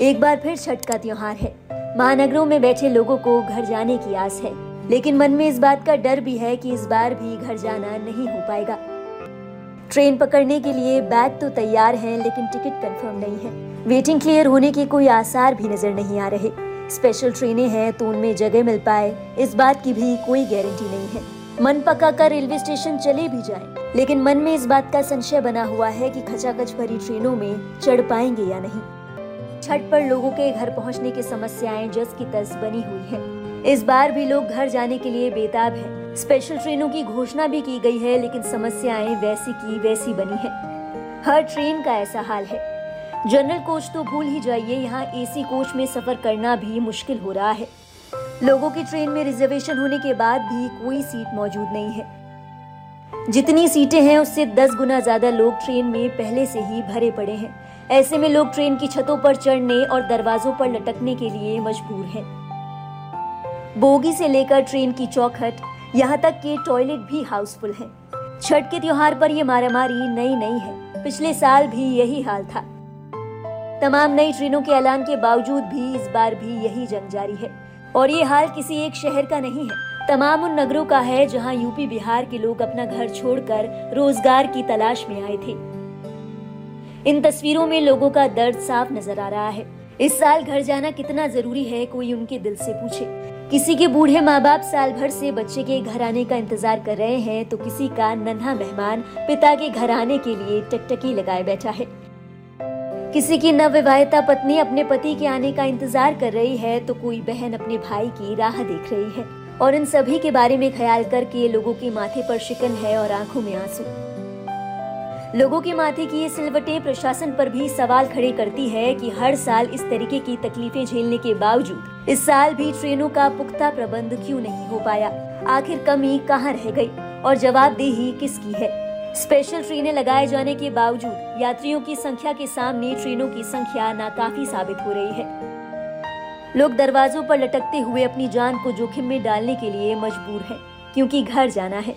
एक बार फिर छठ का त्योहार है। महानगरों में बैठे लोगों को घर जाने की आस है। लेकिन मन में इस बात का डर भी है कि इस बार भी घर जाना नहीं हो पाएगा। ट्रेन पकड़ने के लिए बैग तो तैयार हैं, लेकिन टिकट कंफर्म नहीं है। वेटिंग क्लियर होने के कोई आसार भी नज़र नहीं आ रहे। स्पेशल ट्रेनें हैं तो उनमें जगह मिल पाए। इस बात की भी कोई गारंटी नहीं है। मन पका कर रेलवे स्टेशन चले भी जाए। लेकिन मन में इस बात का संशय बना हुआ है कि खचाखच भरी ट्रेनों में चढ़ पाएँगे या नहीं। छठ पर लोगों के घर पहुँचने की समस्याएँ जस की तस बनी हुई है। इस बार भी लोग घर जाने के लिए बेताब हैं। स्पेशल ट्रेनों की घोषणा भी की गई है, लेकिन समस्याएँ वैसी की वैसी बनी है। हर ट्रेन का ऐसा हाल है। जनरल कोच तो भूल ही जाइए, यहाँ एसी कोच में सफ़र करना भी मुश्किल हो रहा है। लोगों की ट्रेन में रिजर्वेशन होने के बाद भी कोई सीट मौजूद नहीं है। जितनी सीटें हैं, उससे दस गुना ज़्यादा लोग ट्रेन में पहले से ही भरे पड़े हैं। ऐसे में लोग ट्रेन की छतों पर चढ़ने और दरवाजों पर लटकने के लिए मजबूर हैं। बोगी से लेकर ट्रेन की चौखट, यहाँ तक कि टॉयलेट भी हाउसफुल है। छठ के त्योहार पर ये मारामारी नई नई है। पिछले साल भी यही हाल था। तमाम नई ट्रेनों के ऐलान के बावजूद भी इस बार भी यही जंग जारी है। और ये हाल किसी एक शहर का नहीं है। तमाम उन नगरों का है जहाँ यूपी बिहार के लोग अपना घर छोड़कर रोज़गार की तलाश में आए थे। इन तस्वीरों में लोगों का दर्द साफ़ नज़र आ रहा है। इस साल घर जाना कितना ज़रूरी है, कोई उनके दिल से पूछे। किसी के बूढ़े माँ बाप साल भर से बच्चे के घर आने का इंतज़ार कर रहे हैं तो किसी का नन्हा मेहमान पिता के घर आने के लिए टकटकी लगाए बैठा है। किसी की नवविवाहिता पत्नी अपने पति के आने का इंतज़ार कर रही है तो कोई बहन अपने भाई की राह देख रही है। और इन सभी के बारे में ख्याल करके लोगों के माथे पर शिकन है और आँखों में आँसू। लोगों के माथे की ये सिलवटें प्रशासन पर भी सवाल खड़े करती है कि हर साल इस तरीके की तकलीफें झेलने के बावजूद इस साल भी ट्रेनों का पुख्ता प्रबंध क्यों नहीं हो पाया? आखिर कमी कहाँ रह गई? और जवाबदेही किसकी है? स्पेशल ट्रेनें लगाए जाने के बावजूद यात्रियों की संख्या के सामने ट्रेनों की संख्या नाकाफी साबित हो रही है। लोग दरवाजों पर लटकते हुए अपनी जान को जोखिम में डालने के लिए मजबूर हैं, क्योंकि घर जाना है।